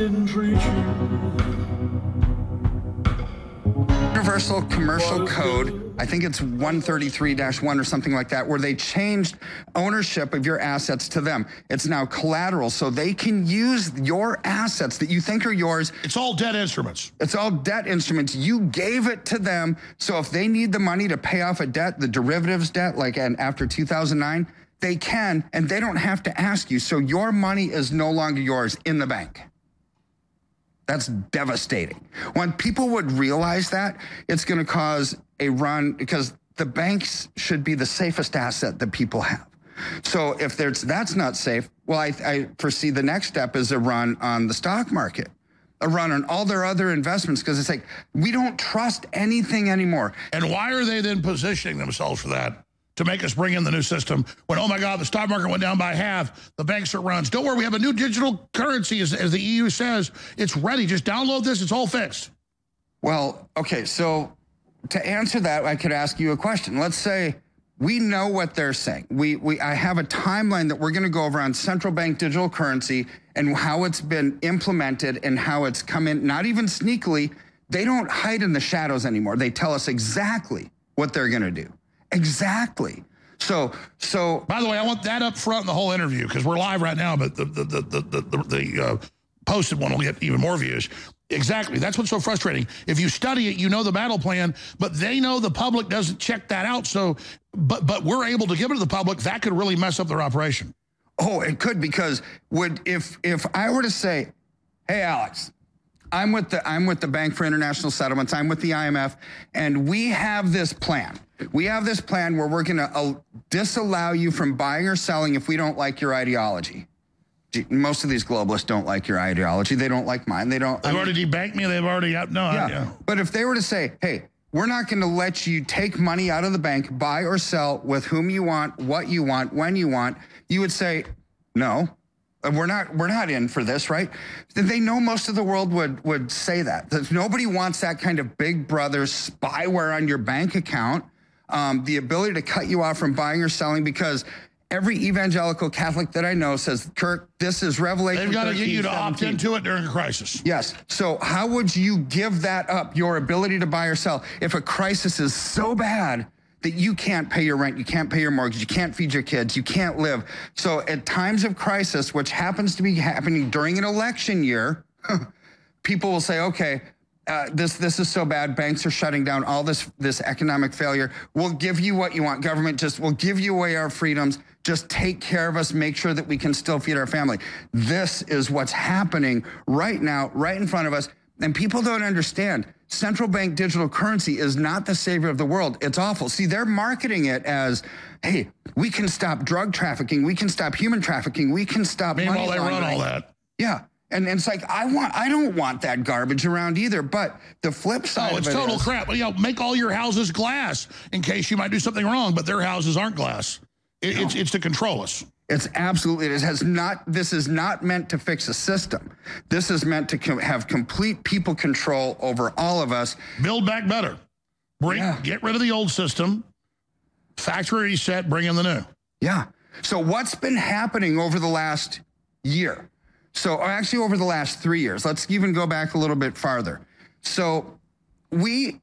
didn't treat you. Universal Commercial Code, I think it's 133-1 or something like that, where they changed ownership of your assets to them. It's now collateral, so they can use your assets that you think are yours. It's all debt instruments. It's all debt instruments. You gave it to them, so if they need the money to pay off a debt, the derivatives debt, like after 2009, they can, and they don't have to ask you. So your money is no longer yours in the bank. That's devastating. When people would realize that, it's going to cause a run because the banks should be the safest asset that people have. So if there's that's not safe, well, I, I foresee the next step is a run on the stock market a run on all their other investments because it's like we don't trust anything anymore. And why are they then positioning themselves for that? To make us bring in the new system when, oh my God, the stock market went down by half, the banks are runs. Don't worry, we have a new digital currency, as, as the EU says. It's ready. Just download this. It's all fixed. Well, okay, so to answer that, I could ask you a question. Let's say we know what they're saying. We, we, I have a timeline that we're going to go over on central bank digital currency and how it's been implemented and how it's come in, not even sneakily. They don't hide in the shadows anymore. They tell us exactly what they're going to do. Exactly. So, so. By the way, I want that up front in the whole interview because we're live right now, but the the the the the, the uh, posted one will get even more views. Exactly. That's what's so frustrating. If you study it, you know the battle plan, but they know the public doesn't check that out. So, but but we're able to give it to the public. That could really mess up their operation. Oh, it could because would if if I were to say, "Hey, Alex, I'm with the I'm with the Bank for International Settlements. I'm with the IMF, and we have this plan. We have this plan where we're going to uh, disallow you from buying or selling if we don't like your ideology. Most of these globalists don't like your ideology. They don't like mine. They don't. They've I mean, already debanked me. They've already no. Yeah. yeah. But if they were to say, "Hey, we're not going to let you take money out of the bank, buy or sell with whom you want, what you want, when you want," you would say, "No." We're not we're not in for this, right? They know most of the world would would say that. That nobody wants that kind of big brother spyware on your bank account. Um, the ability to cut you off from buying or selling because every evangelical Catholic that I know says, Kirk, this is Revelation. They've got to get you to 17. opt into it during a crisis. Yes. So how would you give that up, your ability to buy or sell, if a crisis is so bad that you can't pay your rent, you can't pay your mortgage, you can't feed your kids, you can't live. So at times of crisis, which happens to be happening during an election year, people will say, okay, uh, this this is so bad. Banks are shutting down. All this this economic failure. We'll give you what you want. Government just will give you away our freedoms. Just take care of us. Make sure that we can still feed our family. This is what's happening right now, right in front of us. And people don't understand central bank digital currency is not the savior of the world. It's awful. See, they're marketing it as, hey, we can stop drug trafficking, we can stop human trafficking, we can stop Meanwhile, money they run all that. Yeah. And, and, it's like I want I don't want that garbage around either. But the flip side oh, it's it total is, crap. You know, make all your houses glass in case you might do something wrong, but their houses aren't glass. It, no. It's it's to control us. It's absolutely, it has not, this is not meant to fix a system. This is meant to com have complete people control over all of us. Build back better. Bring, yeah. Get rid of the old system, factory reset, bring in the new. Yeah. So what's been happening over the last year? So actually over the last three years, let's even go back a little bit farther. So we,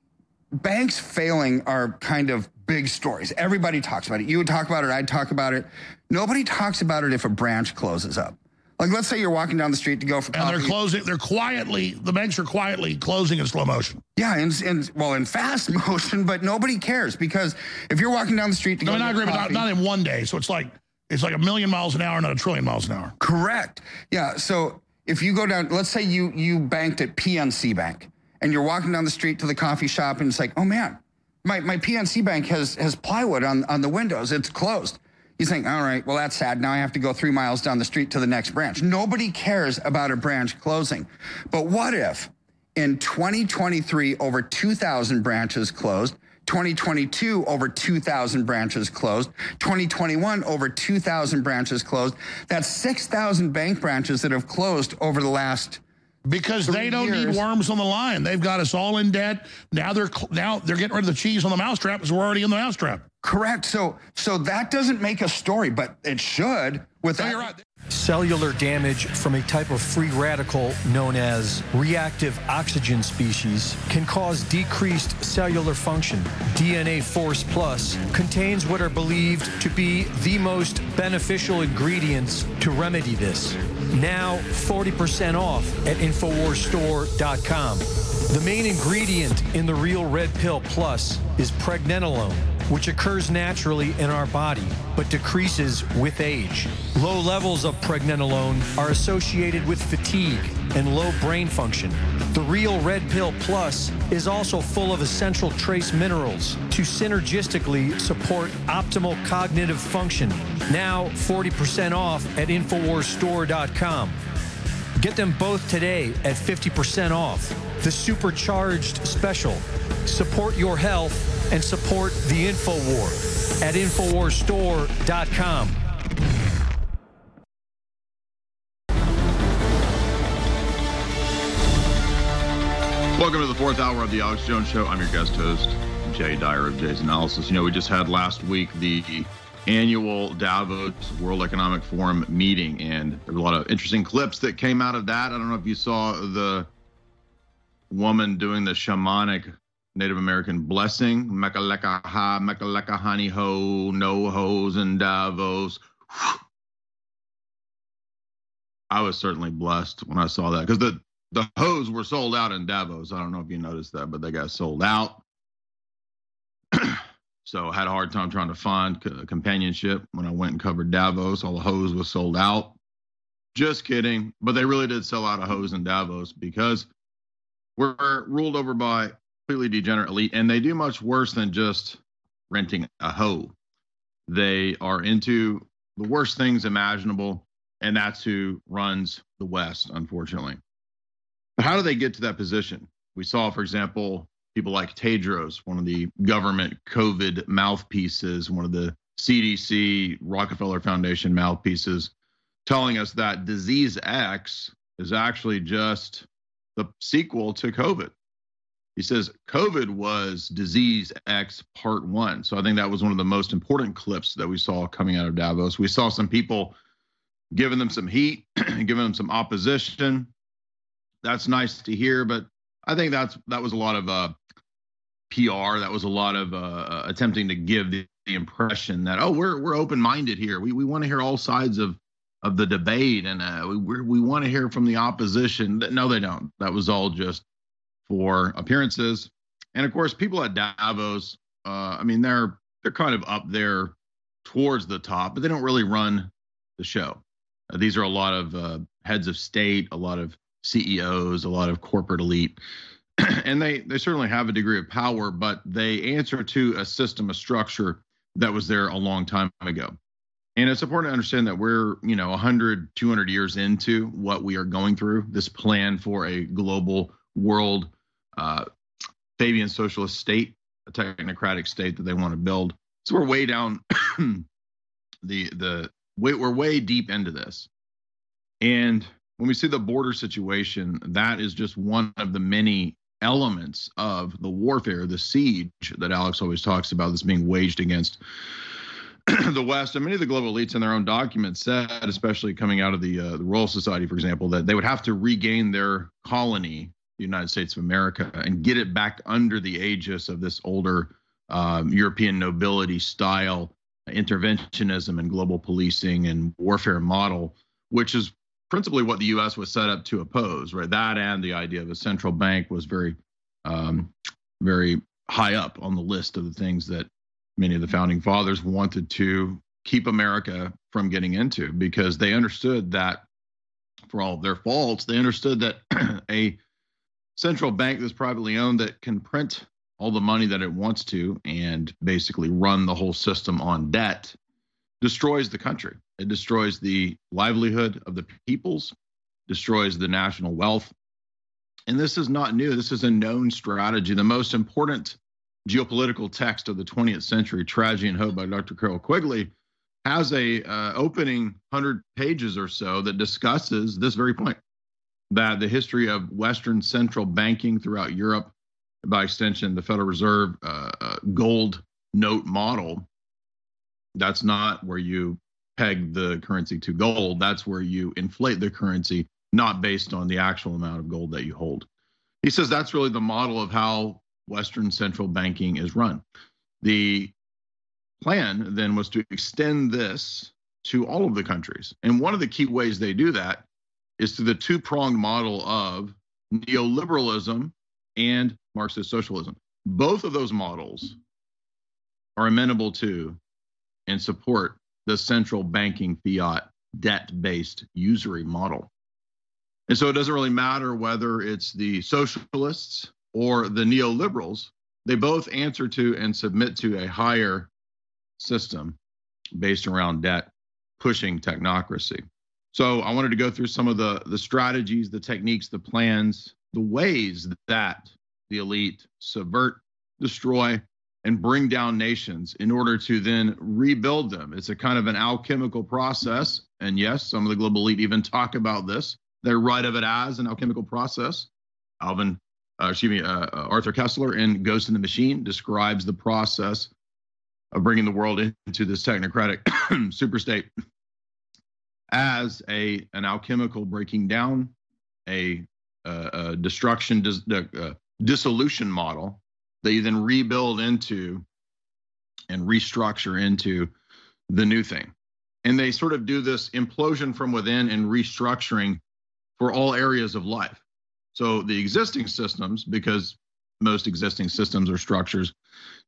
banks failing are kind of big stories. Everybody talks about it. You would talk about it, I'd talk about it. Nobody talks about it if a branch closes up. Like, let's say you're walking down the street to go for coffee. And they're closing, they're quietly, the banks are quietly closing in slow motion. Yeah, in, in well, in fast motion, but nobody cares because if you're walking down the street to no, go not, agree, not, not in one day. So it's like, it's like a million miles an hour, not a trillion miles an hour. Correct. Yeah, so if you go down, let's say you you banked at PNC Bank and you're walking down the street to the coffee shop and it's like, oh man, my, my PNC Bank has, has plywood on, on the windows. It's closed. You think, all right, well, that's sad. Now I have to go three miles down the street to the next branch. Nobody cares about a branch closing. But what if in 2023, over 2,000 branches closed, 2022, over 2,000 branches closed. 2021, over 2,000 branches closed. That's 6,000 bank branches that have closed over the last because they don't years. need worms on the line. They've got us all in debt. Now they're now they're getting rid of the cheese on the mousetrap because we're already in the mousetrap. Correct. So so that doesn't make a story, but it should. With No, that, you're right. Cellular damage from a type of free radical known as reactive oxygen species can cause decreased cellular function. DNA Force Plus contains what are believed to be the most beneficial ingredients to remedy this. Now 40% off at InfoWarsStore.com. The main ingredient in the Real Red Pill Plus is pregnenolone which occurs naturally in our body but decreases with age. Low levels of pregnenolone are associated with fatigue and low brain function. The Real Red Pill Plus is also full of essential trace minerals to synergistically support optimal cognitive function. Now 40% off at InfoWarsStore.com. Get them both today at 50% off. The supercharged special. Support your health and support the InfoWar at InfoWarsStore.com. Welcome to the fourth hour of the Alex Jones Show. I'm your guest host, Jay Dyer of Jay's Analysis. You know, we just had last week the annual Davos World Economic Forum meeting, and there were a lot of interesting clips that came out of that. I don't know if you saw the woman doing the shamanic Native American blessing, Mekaleka ha, Mekaleka honey ho, no hoes in Davos. I was certainly blessed when I saw that because the the hose were sold out in Davos. I don't know if you noticed that, but they got sold out. so I had a hard time trying to find companionship when I went and covered Davos. All the hose was sold out. Just kidding, but they really did sell out a hose in Davos because we're ruled over by completely degenerate elite, and they do much worse than just renting a hoe. They are into the worst things imaginable, and that's who runs the West, unfortunately. But how do they get to that position? We saw, for example, people like Tedros, one of the government COVID mouthpieces, one of the CDC, Rockefeller Foundation mouthpieces, telling us that disease X is actually just the sequel to COVID. He says COVID was disease X part one. So I think that was one of the most important clips that we saw coming out of Davos. We saw some people giving them some heat, giving them some opposition, that's nice to hear. But I think that's that was a lot of uh, PR. That was a lot of uh, uh, attempting to give the, the impression that oh we're we're open minded here. We we want to hear all sides of of the debate and uh, we we want to hear from the opposition. No, they don't. That was all just for appearances. And of course, people at Davos. Uh, I mean, they're they're kind of up there towards the top, but they don't really run the show. Uh, these are a lot of uh, heads of state, a lot of CEOs, a lot of corporate elite. and they they certainly have a degree of power, but they answer to a system, a structure that was there a long time ago. And it's important to understand that we're, you know, 100, 200 years into what we are going through, this plan for a global world uh, Fabian socialist state, a technocratic state that they want to build. So we're way down the the we're way deep into this. And when we see the border situation, that is just one of the many elements of the warfare, the siege that Alex always talks about that's being waged against the West. And many of the global elites in their own documents said, especially coming out of the, uh, the Royal Society, for example, that they would have to regain their colony, the United States of America, and get it back under the aegis of this older um, European nobility style interventionism and global policing and warfare model, which is principally what the U.S. was set up to oppose, right? That and the idea of a central bank was very, um, very high up on the list of the things that many of the founding fathers wanted to keep America from getting into because they understood that, for all their faults, they understood that a central bank that's privately owned that can print all the money that it wants to and basically run the whole system on debt destroys the country. It destroys the livelihood of the peoples, destroys the national wealth. And this is not new. This is a known strategy. The most important geopolitical text of the 20th century, Tragedy and Hope by Dr. Carroll Quigley, has a uh, opening 100 pages or so that discusses this very point that the history of Western central banking throughout Europe, by extension, the Federal Reserve, uh, uh, gold note model, that's not where you peg the currency to gold. That's where you inflate the currency, not based on the actual amount of gold that you hold. He says that's really the model of how Western central banking is run. The plan then was to extend this to all of the countries. And one of the key ways they do that is through the two pronged model of neoliberalism and Marxist socialism. Both of those models are amenable to and support the central banking fiat debt based usury model. And so it doesn't really matter whether it's the socialists or the neoliberals, they both answer to and submit to a higher system based around debt pushing technocracy. So I wanted to go through some of the the strategies, the techniques, the plans, the ways that the elite subvert, destroy, and bring down nations in order to then rebuild them. It's a kind of an alchemical process. And yes, some of the global elite even talk about this. They write of it as an alchemical process. Alvin, uh, excuse me, uh, uh Arthur Koestler in Ghost in the Machine describes the process of bringing the world into this technocratic superstate as a an alchemical breaking down, a, a, a destruction, dis, uh, dissolution model that you then rebuild into and restructure into the new thing. And they sort of do this implosion from within and restructuring for all areas of life. So the existing systems, because most existing systems or structures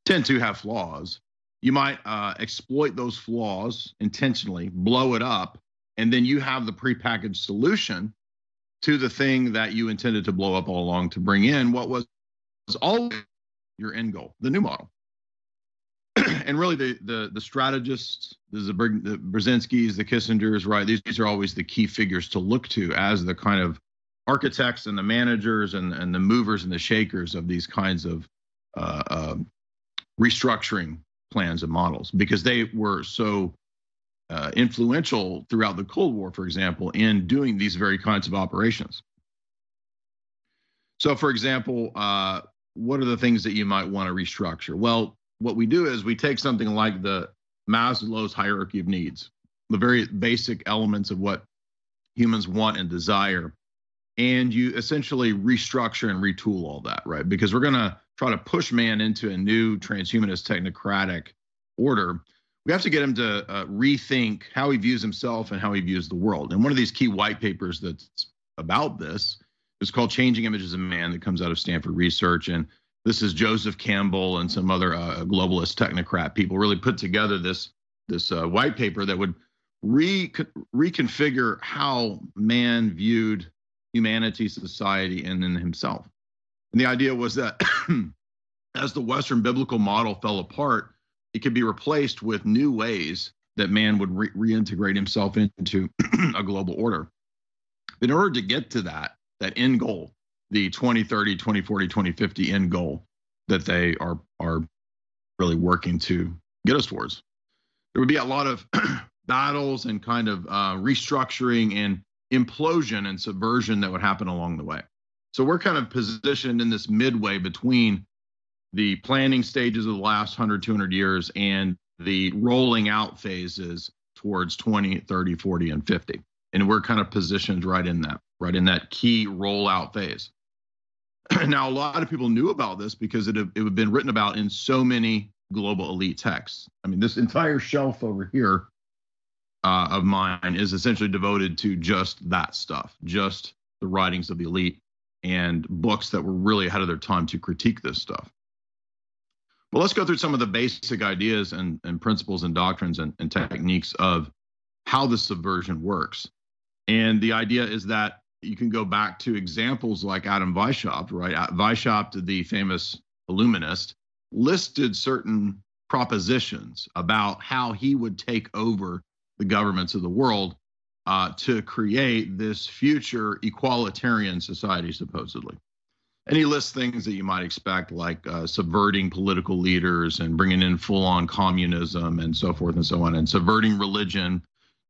tend to have flaws, you might uh, exploit those flaws intentionally, blow it up, and then you have the prepackaged solution to the thing that you intended to blow up all along to bring in what was, always your end goal, the new model. and really, the the the strategists, the, the Brzezinskis, the Kissingers, right? These, these are always the key figures to look to as the kind of architects and the managers and, and the movers and the shakers of these kinds of uh, uh, restructuring plans and models because they were so uh, influential throughout the Cold War, for example, in doing these very kinds of operations. So, for example, uh, what are the things that you might want to restructure? Well, what we do is we take something like the Maslow's hierarchy of needs, the very basic elements of what humans want and desire, and you essentially restructure and retool all that, right? Because we're going to try to push man into a new transhumanist technocratic order. We have to get him to uh, rethink how he views himself and how he views the world. And one of these key white papers that's about this is called Changing Images of Man that comes out of Stanford Research. And this is Joseph Campbell and some other uh, globalist technocrat people really put together this this uh, white paper that would re- reconfigure how man viewed humanity, society, and then himself. And the idea was that as the Western biblical model fell apart, it could be replaced with new ways that man would re- reintegrate himself into a global order. In order to get to that, that end goal, the 2030, 2040, 2050 end goal that they are are really working to get us towards. There would be a lot of battles and kind of uh, restructuring and implosion and subversion that would happen along the way. So we're kind of positioned in this midway between the planning stages of the last 100, 200 years and the rolling out phases towards 20, 30, 40, and 50. And we're kind of positioned right in that right in that key rollout phase. now, a lot of people knew about this because it had, it had been written about in so many global elite texts. I mean, this entire shelf over here uh, of mine is essentially devoted to just that stuff, just the writings of the elite and books that were really ahead of their time to critique this stuff. Well, let's go through some of the basic ideas and, and principles and doctrines and, and techniques of how the subversion works. And the idea is that you can go back to examples like Adam Weishaupt, right? Weishaupt, the famous illuminist, listed certain propositions about how he would take over the governments of the world uh, to create this future equalitarian society, supposedly. And he lists things that you might expect, like uh, subverting political leaders and bringing in full on communism and so forth and so on, and subverting religion,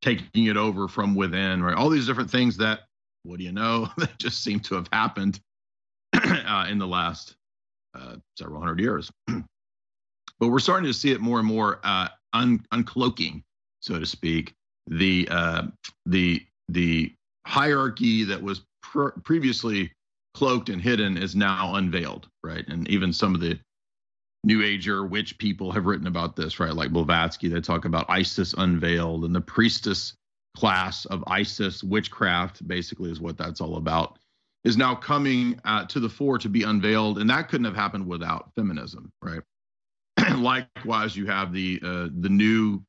taking it over from within, right? All these different things that what do you know? that just seem to have happened uh, in the last uh, several hundred years. but we're starting to see it more and more uh, un- uncloaking, so to speak, the uh, the the hierarchy that was pr- previously cloaked and hidden is now unveiled, right? And even some of the New Ager witch people have written about this, right? Like Blavatsky, they talk about Isis unveiled and the priestess class of Isis witchcraft, basically, is what that's all about, is now coming uh, to the fore to be unveiled. And that couldn't have happened without feminism, right? Likewise, you have the uh, the new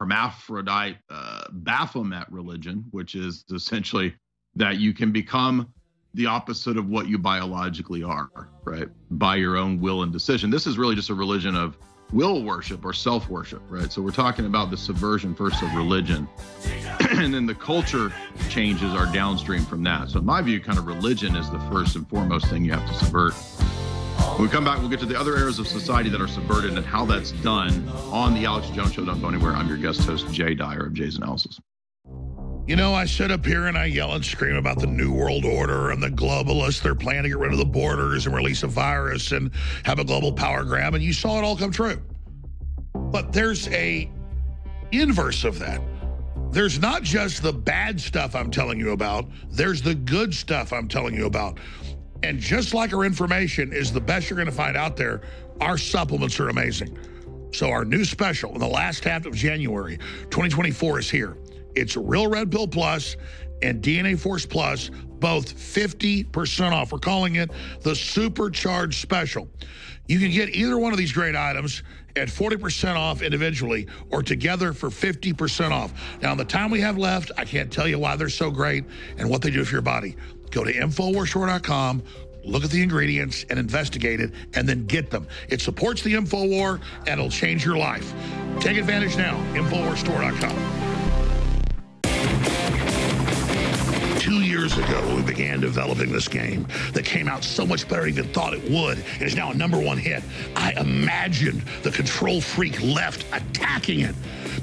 hermaphrodite uh, Baphomet religion, which is essentially that you can become the opposite of what you biologically are, right? By your own will and decision. This is really just a religion of will worship or self worship, right? So we're talking about the subversion first of religion. and then the culture changes are downstream from that. So, in my view, kind of religion is the first and foremost thing you have to subvert. When we come back, we'll get to the other areas of society that are subverted and how that's done on the Alex Jones Show. Don't go anywhere. I'm your guest host, Jay Dyer of Jay's Analysis. You know, I sit up here and I yell and scream about the New World Order and the globalists. They're planning to get rid of the borders and release a virus and have a global power grab, and you saw it all come true. But there's a inverse of that. There's not just the bad stuff I'm telling you about, there's the good stuff I'm telling you about. And just like our information is the best you're going to find out there, our supplements are amazing. So our new special in the last half of January 2024 is here. It's Real Red Pill Plus and DNA Force Plus, both 50% off. We're calling it the Supercharged Special. You can get either one of these great items at 40% off individually or together for 50% off. Now, in the time we have left, I can't tell you why they're so great and what they do for your body. Go to InfoWarsStore.com, look at the ingredients and investigate it, and then get them. It supports the InfoWar and it'll change your life. Take advantage now, InfoWarsStore.com. years ago when we began developing this game that came out so much better than even thought it would and is now a number one hit. I imagined the control freak left attacking it.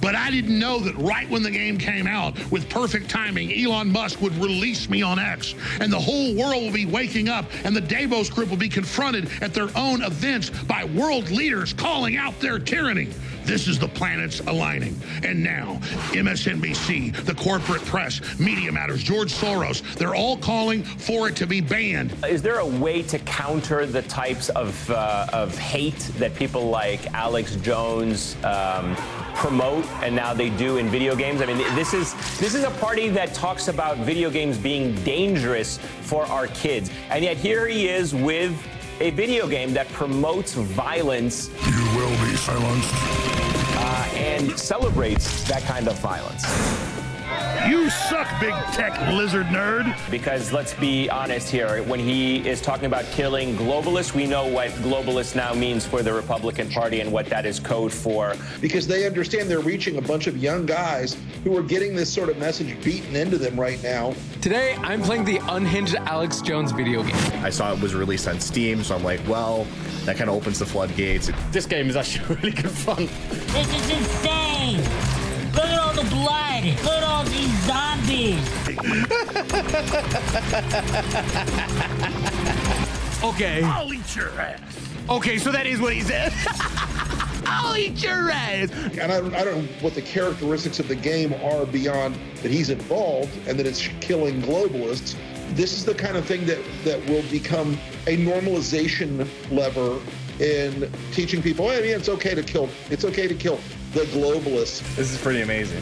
But I didn't know that right when the game came out, with perfect timing, Elon Musk would release me on X, and the whole world will be waking up, and the Davos group will be confronted at their own events by world leaders calling out their tyranny. This is the planets aligning. And now, MSNBC, the corporate press, Media Matters, George Soros, they're all calling for it to be banned. Is there a way to counter the types of, uh, of hate that people like Alex Jones um, promote and now they do in video games? I mean, this is this is a party that talks about video games being dangerous for our kids. And yet here he is with a video game that promotes violence. You will be silenced. Uh, and celebrates that kind of violence. You suck, big tech lizard nerd. Because let's be honest here, when he is talking about killing globalists, we know what globalist now means for the Republican Party and what that is code for. Because they understand they're reaching a bunch of young guys who are getting this sort of message beaten into them right now. Today, I'm playing the unhinged Alex Jones video game. I saw it was released on Steam, so I'm like, well, that kind of opens the floodgates. This game is actually really good fun. This is insane! Look at all the blood! Look at all these zombies! okay. I'll eat your ass. Okay, so that is what he said. I'll eat your ass. And I, I don't know what the characteristics of the game are beyond that he's involved and that it's killing globalists. This is the kind of thing that, that will become a normalization lever in teaching people, hey, yeah, it's okay to kill, it's okay to kill the globalists. This is pretty amazing.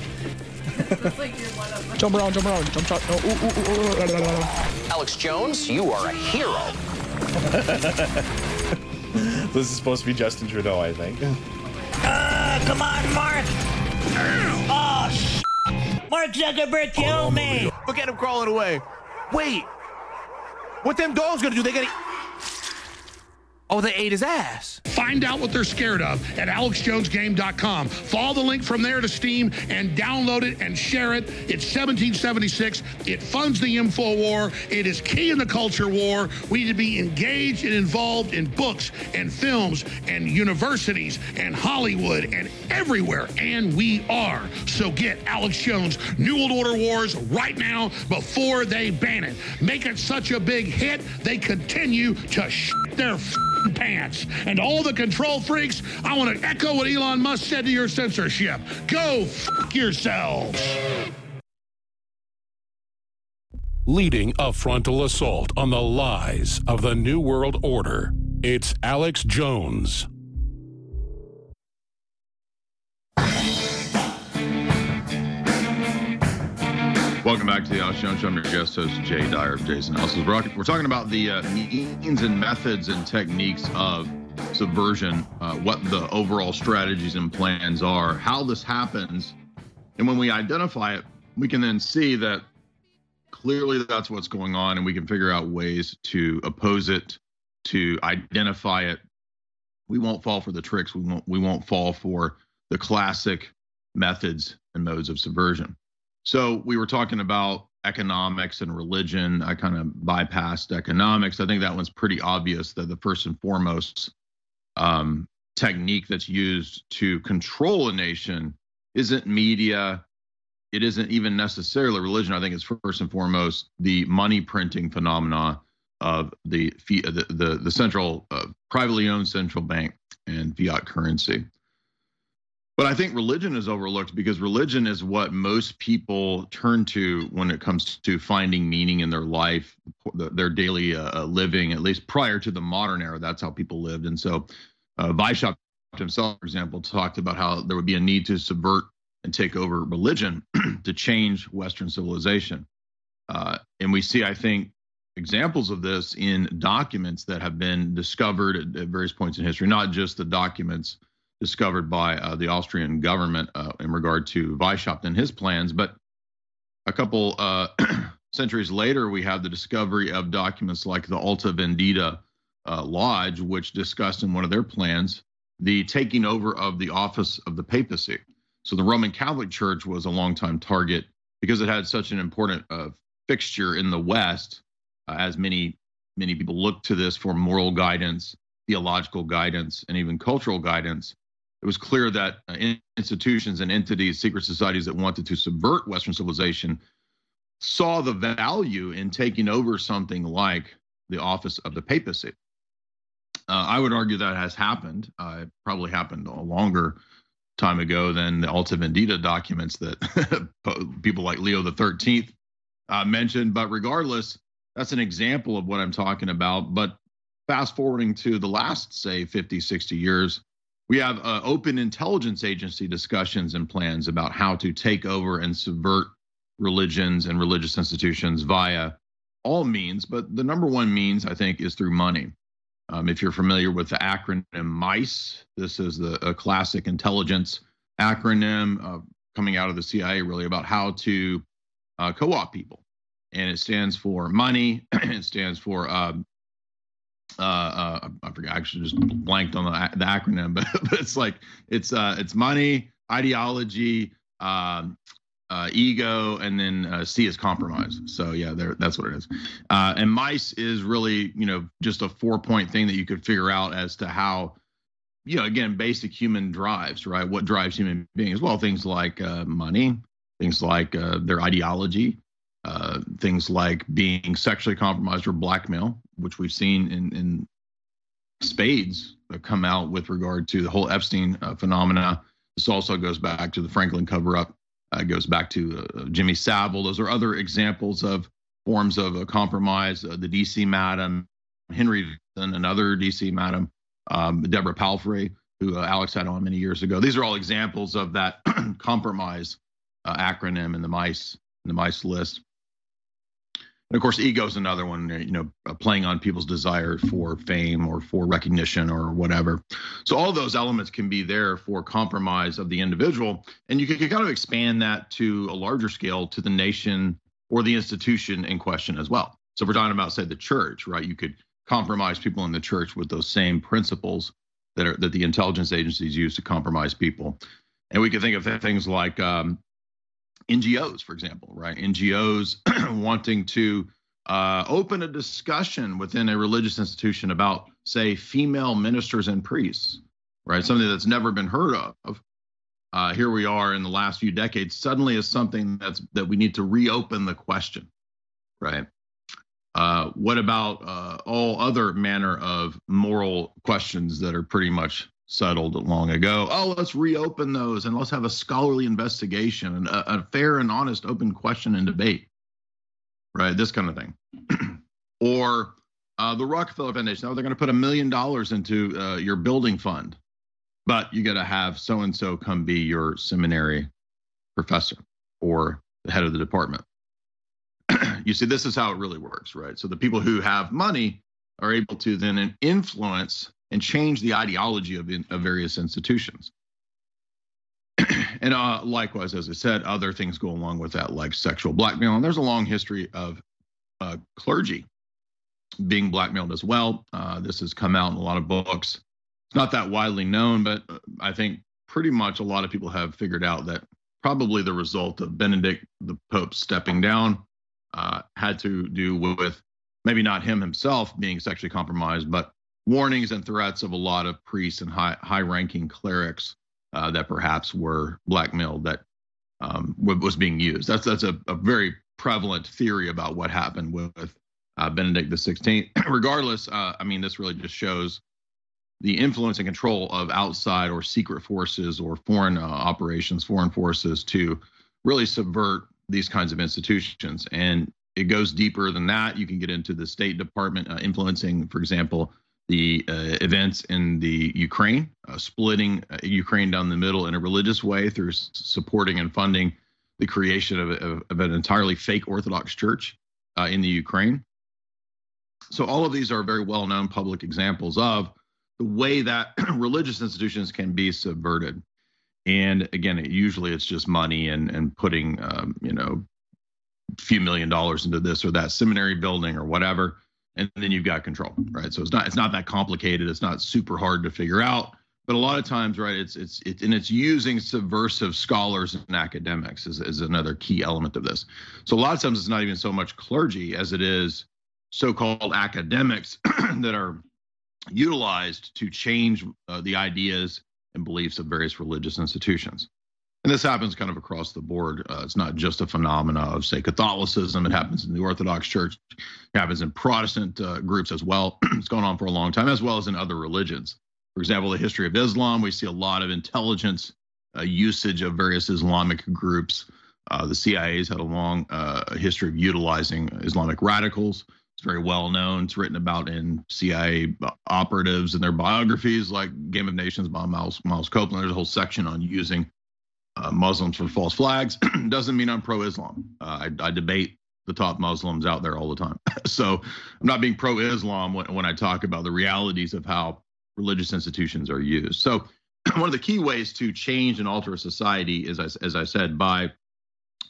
jump around, jump around, jump shot. Oh, ooh, ooh, ooh, ooh, Alex Jones, you are a hero. this is supposed to be Justin Trudeau, I think. Uh, come on, Mark! Oh, sh- Mark Zuckerberg, kill me! Look at him crawling away. Wait. What them dogs gonna do? They gotta. Oh, they ate his ass. Find out what they're scared of at alexjonesgame.com. Follow the link from there to Steam and download it and share it. It's 1776. It funds the info war. It is key in the culture war. We need to be engaged and involved in books and films and universities and Hollywood and everywhere. And we are. So get Alex Jones New World Order Wars right now before they ban it. Make it such a big hit, they continue to their pants. And all the control freaks, I want to echo what Elon Musk said to your censorship. Go yourselves. Leading a frontal assault on the lies of the New World Order, it's Alex Jones. Welcome back to the Alex Jones Show. I'm your guest host, Jay Dyer of Jay's Analysis. We're, we're talking about the uh, means and methods and techniques of subversion, uh, what the overall strategies and plans are, how this happens. And when we identify it, we can then see that clearly that's what's going on, and we can figure out ways to oppose it, to identify it. We won't fall for the tricks. We won't. We won't fall for the classic methods and modes of subversion. So we were talking about economics and religion. I kind of bypassed economics. I think that one's pretty obvious that the first and foremost um, technique that's used to control a nation isn't media. It isn't even necessarily religion. I think it's first and foremost the money printing phenomena of the the the, the central uh, privately owned central bank and fiat currency. But I think religion is overlooked because religion is what most people turn to when it comes to finding meaning in their life, their daily uh, uh, living, at least prior to the modern era. That's how people lived. And so uh, Weishaupt himself, for example, talked about how there would be a need to subvert and take over religion to change Western civilization. Uh, and we see, I think, examples of this in documents that have been discovered at, at various points in history, not just the documents discovered by uh, the Austrian government uh, in regard to Weishaupt and his plans. But a couple uh, centuries later, we have the discovery of documents like the Alta Vendita uh, Lodge, which discussed in one of their plans the taking over of the office of the papacy. So the Roman Catholic Church was a longtime target because it had such an important uh, fixture in the West, uh, as many many people look to this for moral guidance, theological guidance, and even cultural guidance it was clear that uh, institutions and entities, secret societies that wanted to subvert Western civilization, saw the value in taking over something like the office of the papacy. Uh, I would argue that has happened. Uh, it probably happened a longer time ago than the Alta Vendita documents that people like Leo the 13th uh, mentioned. But regardless, that's an example of what I'm talking about. But fast forwarding to the last, say, 50, 60 years, we have uh, open intelligence agency discussions and plans about how to take over and subvert religions and religious institutions via all means, but the number one means I think is through money. Um, if you're familiar with the acronym MICE, this is the a classic intelligence acronym uh, coming out of the CIA, really about how to uh, co-opt people, and it stands for money. it stands for um, uh, uh, I forget. I actually just blanked on the, the acronym, but, but it's like it's uh, it's money, ideology, um, uh, ego, and then uh, C is compromise. So yeah, there that's what it is. Uh, and mice is really you know just a four point thing that you could figure out as to how you know again basic human drives right what drives human beings well things like uh, money things like uh, their ideology uh, things like being sexually compromised or blackmail which we've seen in, in spades come out with regard to the whole Epstein uh, phenomena. This also goes back to the Franklin cover up, uh, goes back to uh, Jimmy Savile. Those are other examples of forms of a compromise. Uh, the DC madam, Henry, another DC madam, um, Deborah Palfrey, who uh, Alex had on many years ago. These are all examples of that compromise uh, acronym in the MICE, in the MICE list. And of course, ego is another one, you know, uh, playing on people's desire for fame or for recognition or whatever. So all those elements can be there for compromise of the individual. And you can, kind of expand that to a larger scale to the nation or the institution in question as well. So we're talking about, say, the church, right? You could compromise people in the church with those same principles that are that the intelligence agencies use to compromise people. And we can think of things like um, NGOs, for example, right? NGOs wanting to uh, open a discussion within a religious institution about, say, female ministers and priests, right? Something that's never been heard of. Uh, here we are in the last few decades, suddenly is something that's that we need to reopen the question, right? Uh, what about uh, all other manner of moral questions that are pretty much settled long ago? Oh, let's reopen those and let's have a scholarly investigation and a, a fair and honest, open question and debate, right? This kind of thing. or uh, the Rockefeller Foundation. Oh, they're going to put a million dollars into uh, your building fund, but you got to have so and so come be your seminary professor or the head of the department. you see, this is how it really works, right? So the people who have money are able to then influence and change the ideology of, in, of various institutions. and uh, likewise, as I said, other things go along with that, like sexual blackmail. And there's a long history of uh, clergy being blackmailed as well. Uh, this has come out in a lot of books. It's not that widely known, but uh, I think pretty much a lot of people have figured out that probably the result of Benedict the Pope stepping down uh, had to do with maybe not him himself being sexually compromised, but warnings and threats of a lot of priests and high high ranking clerics uh, that perhaps were blackmailed that um, was being used. That's that's a, a, very prevalent theory about what happened with, uh, Benedict XVI. Regardless, uh, I mean, this really just shows the influence and control of outside or secret forces or foreign uh, operations, foreign forces to really subvert these kinds of institutions. And it goes deeper than that. You can get into the State Department uh, influencing, for example, the uh, events in the Ukraine, uh, splitting uh, Ukraine down the middle in a religious way through s- supporting and funding the creation of, of, of, an entirely fake Orthodox church uh, in the Ukraine. So all of these are very well-known public examples of the way that religious institutions can be subverted. And again, it, usually it's just money and and putting um, you know a few million dollars into this or that seminary building or whatever and then you've got control, right? So it's not it's not that complicated. It's not super hard to figure out. But a lot of times, right, it's it's it, and it's using subversive scholars and academics is, is another key element of this. So a lot of times it's not even so much clergy as it is so-called academics that are utilized to change uh, the ideas and beliefs of various religious institutions. And this happens kind of across the board. Uh, it's not just a phenomena of, say, Catholicism. It happens in the Orthodox Church. It happens in Protestant uh, groups as well. it's gone on for a long time, as well as in other religions. For example, the history of Islam, we see a lot of intelligence uh, usage of various Islamic groups. Uh, the CIA's had a long uh, history of utilizing Islamic radicals. It's very well known. It's written about in CIA operatives and their biographies, like Game of Nations by Miles, Miles Copeland. There's a whole section on using uh, Muslims for false flags doesn't mean I'm pro-Islam. Uh, I, I, debate the top Muslims out there all the time. so I'm not being pro-Islam when, when I talk about the realities of how religious institutions are used. So one of the key ways to change and alter a society is, as, as I said, by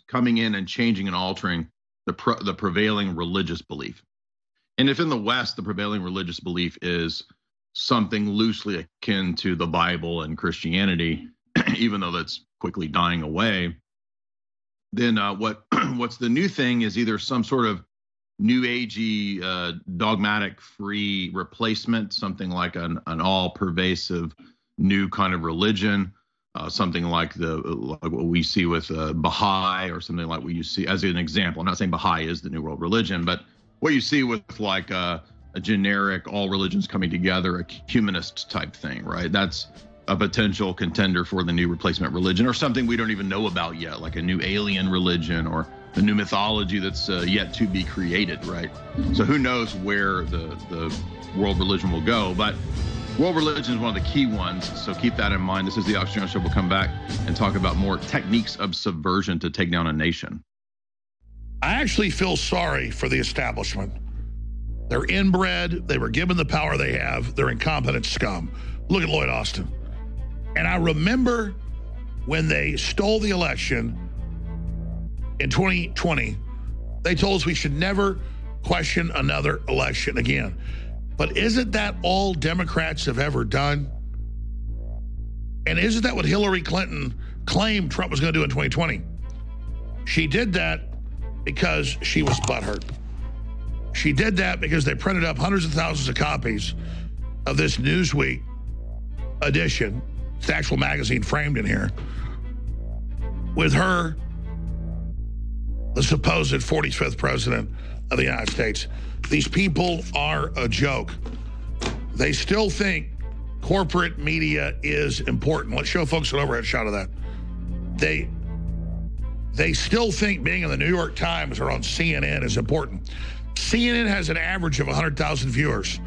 coming in and changing and altering the pro, the prevailing religious belief. And if in the West the prevailing religious belief is something loosely akin to the Bible and Christianity, even though that's quickly dying away, then uh, what what's the new thing is either some sort of new agey uh, dogmatic free replacement, something like an, an all pervasive new kind of religion, uh, something like the like what we see with uh, Baha'i or something like what you see as an example. I'm not saying Baha'i is the new world religion, but what you see with like a, uh, a generic all religions coming together, a humanist type thing, right? That's a potential contender for the new replacement religion or something we don't even know about yet, like a new alien religion or a new mythology that's uh, yet to be created, right? So who knows where the, the world religion will go, but world religion is one of the key ones. So keep that in mind. This is the Jones Show. We'll come back and talk about more techniques of subversion to take down a nation. I actually feel sorry for the establishment. They're inbred. They were given the power they have. They're incompetent scum. Look at Lloyd Austin. And I remember when they stole the election in 2020, they told us we should never question another election again. But isn't that all Democrats have ever done? And isn't that what Hillary Clinton claimed Trump was going to do in 2020? She did that because she was butthurt. She did that because they printed up hundreds of thousands of copies of this Newsweek edition the actual magazine framed in here with her the supposed 45th president of the United States. These people are a joke. They still think corporate media is important. Let's show folks an overhead shot of that. They they still think being in the New York Times or on CNN is important. CNN has an average of 100,000 viewers.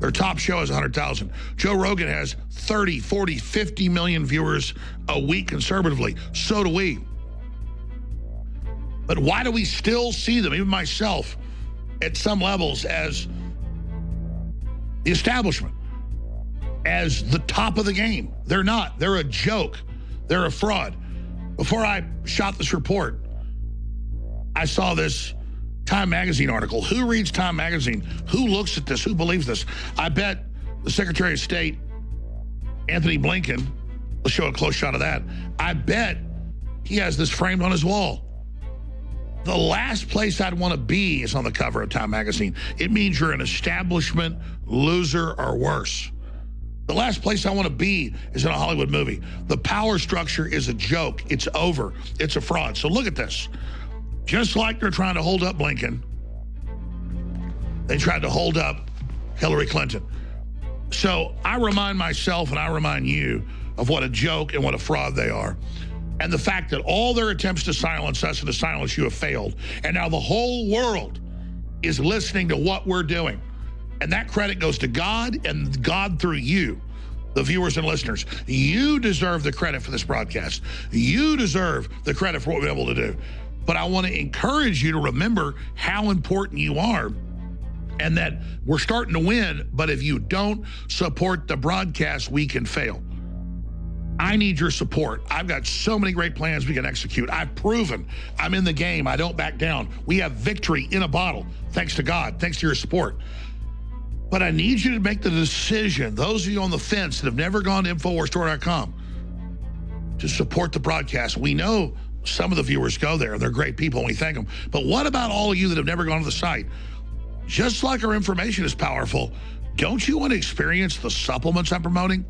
Their top show is 100,000. Joe Rogan has 30, 40, 50 million viewers a week conservatively. So do we. But why do we still see them, even myself, at some levels as the establishment, as the top of the game? They're not. They're a joke. They're a fraud. Before I shot this report, I saw this Time Magazine article. Who reads Time Magazine? Who looks at this? Who believes this? I bet the Secretary of State, Antony Blinken, let's show a close shot of that. I bet he has this framed on his wall. The last place I'd want to be is on the cover of Time Magazine. It means you're an establishment loser or worse. The last place I want to be is in a Hollywood movie. The power structure is a joke. It's over. It's a fraud. So look at this. Just like they're trying to hold up Blinken, they tried to hold up Hillary Clinton. So I remind myself and I remind you of what a joke and what a fraud they are. And the fact that all their attempts to silence us and to silence you have failed. And now the whole world is listening to what we're doing. And that credit goes to God and God through you, the viewers and listeners. You deserve the credit for this broadcast. You deserve the credit for what we're able to do. But I want to encourage you to remember how important you are and that we're starting to win. But if you don't support the broadcast, we can fail. I need your support. I've got so many great plans we can execute. I've proven I'm in the game. I don't back down. We have victory in a bottle, thanks to God, thanks to your support. But I need you to make the decision, those of you on the fence that have never gone to InfoWarsStore.com, to support the broadcast. We know some of the viewers go there. They're great people, and we thank them. But what about all of you that have never gone to the site? Just like our information is powerful, don't you want to experience the supplements I'm promoting?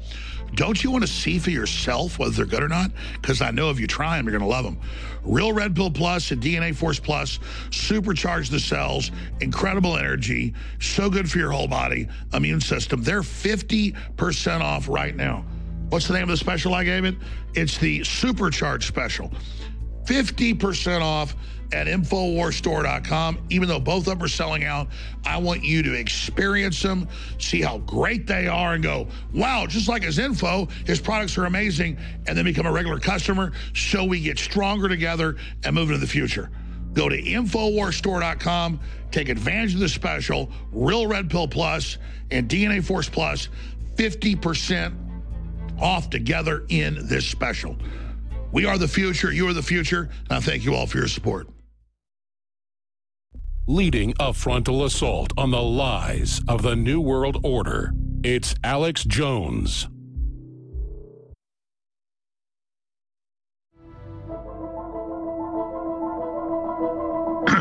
Don't you want to see for yourself whether they're good or not? Because I know if you try them, you're going to love them. Real Red Pill Plus and DNA Force Plus supercharge the cells, incredible energy, so good for your whole body, immune system. They're 50% off right now. What's the name of the special I gave it? It's the Supercharge Special. 50% off at InfoWarsStore.com. Even though both of them are selling out, I want you to experience them, see how great they are, and go, wow, just like his info, his products are amazing, and then become a regular customer so we get stronger together and move into the future. Go to InfoWarsStore.com, take advantage of the special, Real Red Pill Plus and DNA Force Plus, 50% off together in this special. We are the future. You are the future. And I thank you all for your support. Leading a frontal assault on the lies of the New World Order, it's Alex Jones.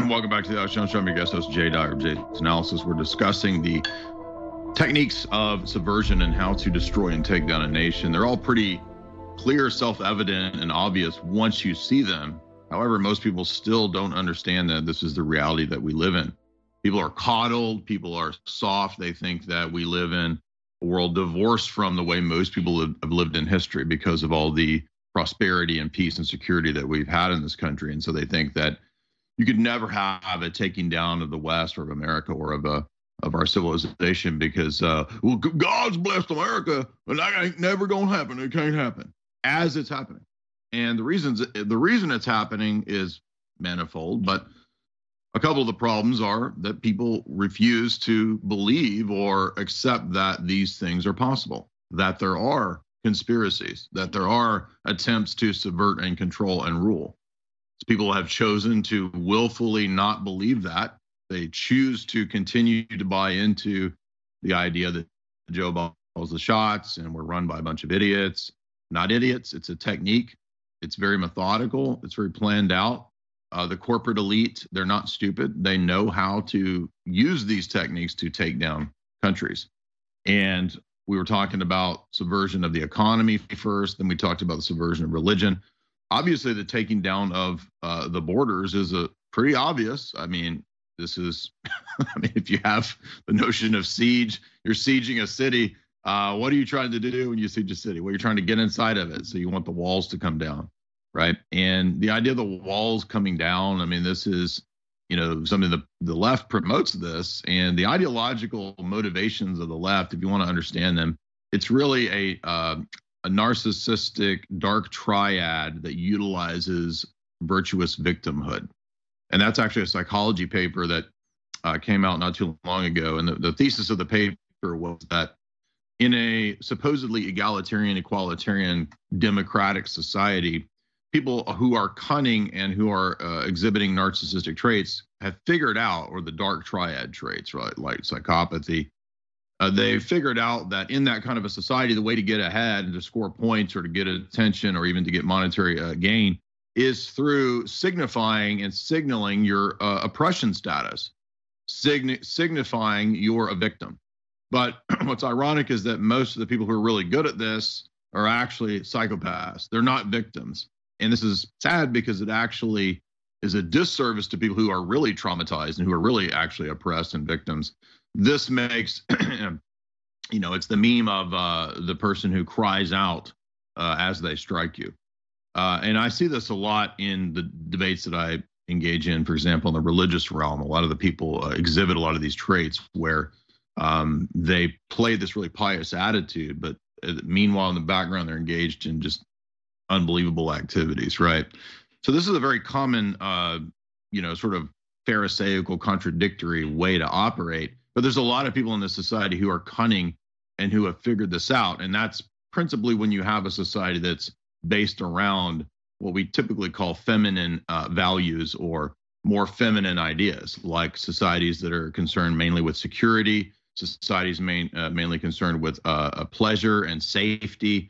Welcome back to the Alex Jones Show. I'm your guest host, Jay Dyer, Jay's Analysis. We're discussing the techniques of subversion and how to destroy and take down a nation. They're all pretty clear, self evident, and obvious once you see them. However, most people still don't understand that this is the reality that we live in. People are coddled, people are soft. They think that we live in a world divorced from the way most people have lived in history because of all the prosperity and peace and security that we've had in this country. And so they think that you could never have a taking down of the West or of America or of a of our civilization because uh, well God's blessed America and that ain't never gonna happen. It can't happen as it's happening. And the reasons the reason it's happening is manifold, but a couple of the problems are that people refuse to believe or accept that these things are possible, that there are conspiracies, that there are attempts to subvert and control and rule. People have chosen to willfully not believe that. They choose to continue to buy into the idea that Joe calls the shots and we're run by a bunch of idiots not idiots. It's a technique. It's very methodical. It's very planned out. Uh, the corporate elite, they're not stupid. They know how to use these techniques to take down countries. And we were talking about subversion of the economy first, then we talked about the subversion of religion. Obviously, the taking down of uh, the borders is a pretty obvious. I mean, this is, I mean, if you have the notion of siege, you're sieging a city. Uh, what are you trying to do when you siege a city? Well, you're trying to get inside of it. So you want the walls to come down, right? And the idea of the walls coming down, I mean, this is, you know, something that the left promotes this and the ideological motivations of the left, if you want to understand them, it's really a, uh, a narcissistic dark triad that utilizes virtuous victimhood. And that's actually a psychology paper that uh, came out not too long ago. And the, the thesis of the paper was that in a supposedly egalitarian, equalitarian, democratic society, people who are cunning and who are uh, exhibiting narcissistic traits have figured out, or the dark triad traits, right, like psychopathy. Uh, they figured out that in that kind of a society, the way to get ahead and to score points or to get attention or even to get monetary uh, gain is through signifying and signaling your uh, oppression status, sign- signifying you're a victim. But what's ironic is that most of the people who are really good at this are actually psychopaths. They're not victims. And this is sad because it actually is a disservice to people who are really traumatized and who are really actually oppressed and victims. This makes, you know, it's the meme of uh, the person who cries out uh, as they strike you. Uh, and I see this a lot in the debates that I engage in, for example, in the religious realm. A lot of the people uh, exhibit a lot of these traits where um, they play this really pious attitude, but uh, meanwhile, in the background, they're engaged in just unbelievable activities, right? So this is a very common, uh, you know, sort of Pharisaical, contradictory way to operate. But there's a lot of people in this society who are cunning and who have figured this out, and that's principally when you have a society that's based around what we typically call feminine uh, values or more feminine ideas, like societies that are concerned mainly with security, societies main, uh, mainly concerned with uh, pleasure and safety.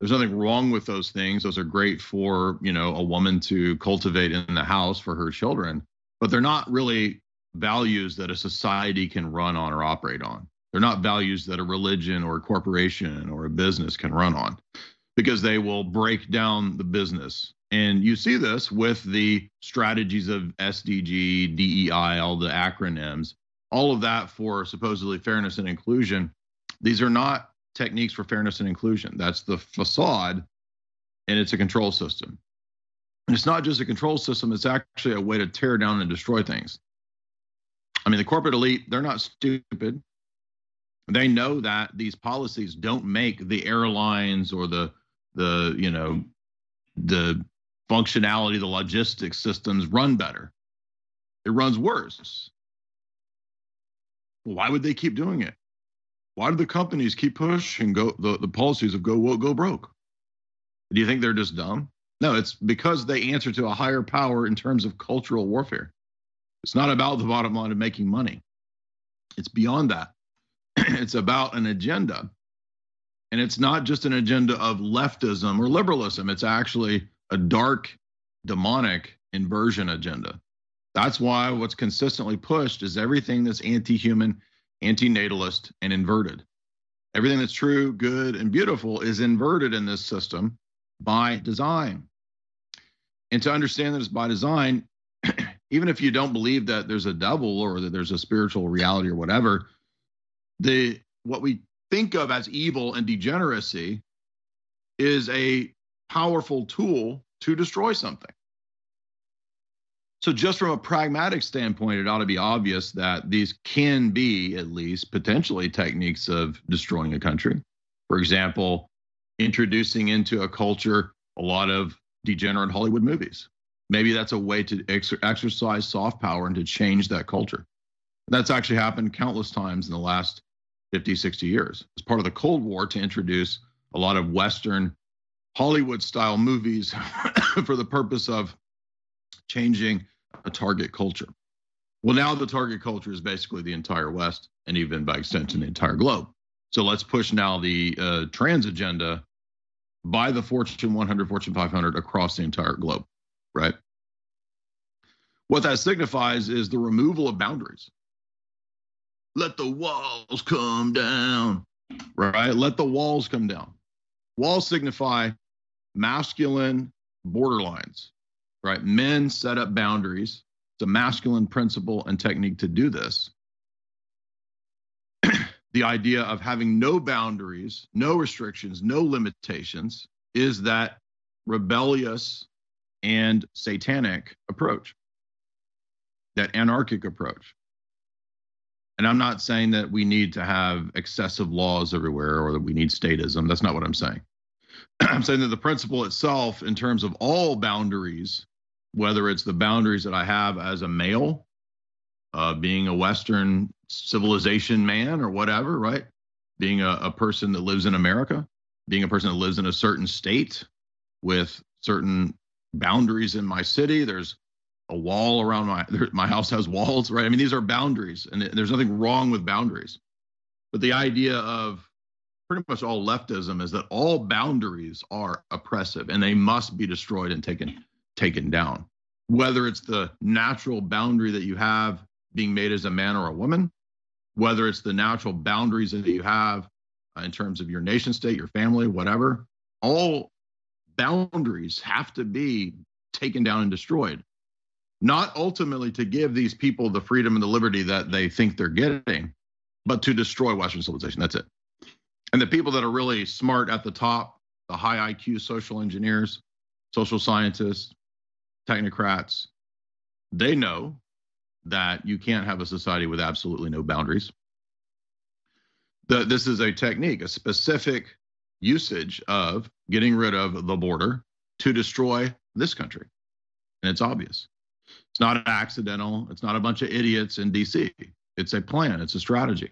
There's nothing wrong with those things. Those are great for you know a woman to cultivate in the house for her children, but they're not really values that a society can run on or operate on. They're not values that a religion or a corporation or a business can run on because they will break down the business. And you see this with the strategies of SDG, DEI, all the acronyms, all of that for supposedly fairness and inclusion. These are not techniques for fairness and inclusion. That's the facade, and it's a control system. And it's not just a control system, it's actually a way to tear down and destroy things. I mean, the corporate elite, they're not stupid. They know that these policies don't make the airlines or the the you know the functionality, the logistics systems run better. It runs worse. Why would they keep doing it? Why do the companies keep pushing go the, the policies of go go broke? Do you think they're just dumb? No, it's because they answer to a higher power in terms of cultural warfare. It's not about the bottom line of making money. It's beyond that. it's about an agenda and it's not just an agenda of leftism or liberalism, it's actually a dark, demonic inversion agenda. That's why what's consistently pushed is everything that's anti human, anti natalist, and inverted. Everything that's true, good, and beautiful is inverted in this system by design. And to understand that it's by design, even if you don't believe that there's a devil or that there's a spiritual reality or whatever, the what we think of as evil and degeneracy is a powerful tool to destroy something. So, just from a pragmatic standpoint, it ought to be obvious that these can be, at least potentially, techniques of destroying a country. For example, introducing into a culture a lot of degenerate Hollywood movies. Maybe that's a way to ex- exercise soft power and to change that culture. That's actually happened countless times in the last 50, 60 years. As part of the Cold War to introduce a lot of Western Hollywood style movies for the purpose of changing a target culture. Well, now the target culture is basically the entire West and even by extension the entire globe. So let's push now the uh, trans agenda by the Fortune 100, Fortune 500 across the entire globe, right? What that signifies is the removal of boundaries let the walls come down, right? Let the walls come down. Walls signify masculine borderlines, right? Men set up boundaries It's a masculine principle and technique to do this. the idea of having no boundaries, no restrictions, no limitations is that rebellious and satanic approach, that anarchic approach. And I'm not saying that we need to have excessive laws everywhere or that we need statism. That's not what I'm saying. I'm saying that the principle itself, in terms of all boundaries, whether it's the boundaries that I have as a male, uh, being a Western civilization man or whatever, right? Being a, a person that lives in America, being a person that lives in a certain state with certain boundaries in my city. There's a wall around my my house has walls, right? I mean, these are boundaries, and there's nothing wrong with boundaries. But the idea of pretty much all leftism is that all boundaries are oppressive and they must be destroyed and taken taken down. Whether it's the natural boundary that you have being made as a man or a woman, whether it's the natural boundaries that you have uh, in terms of your nation state, your family, whatever, all boundaries have to be taken down and destroyed. Not ultimately to give these people the freedom and the liberty that they think they're getting, but to destroy Western civilization. That's it. And the people that are really smart at the top, the high IQ social engineers, social scientists, technocrats, they know that you can't have a society with absolutely no boundaries. The, this is a technique, a specific usage of getting rid of the border to destroy this country. And it's obvious. It's not accidental. It's not a bunch of idiots in DC. It's a plan, it's a strategy.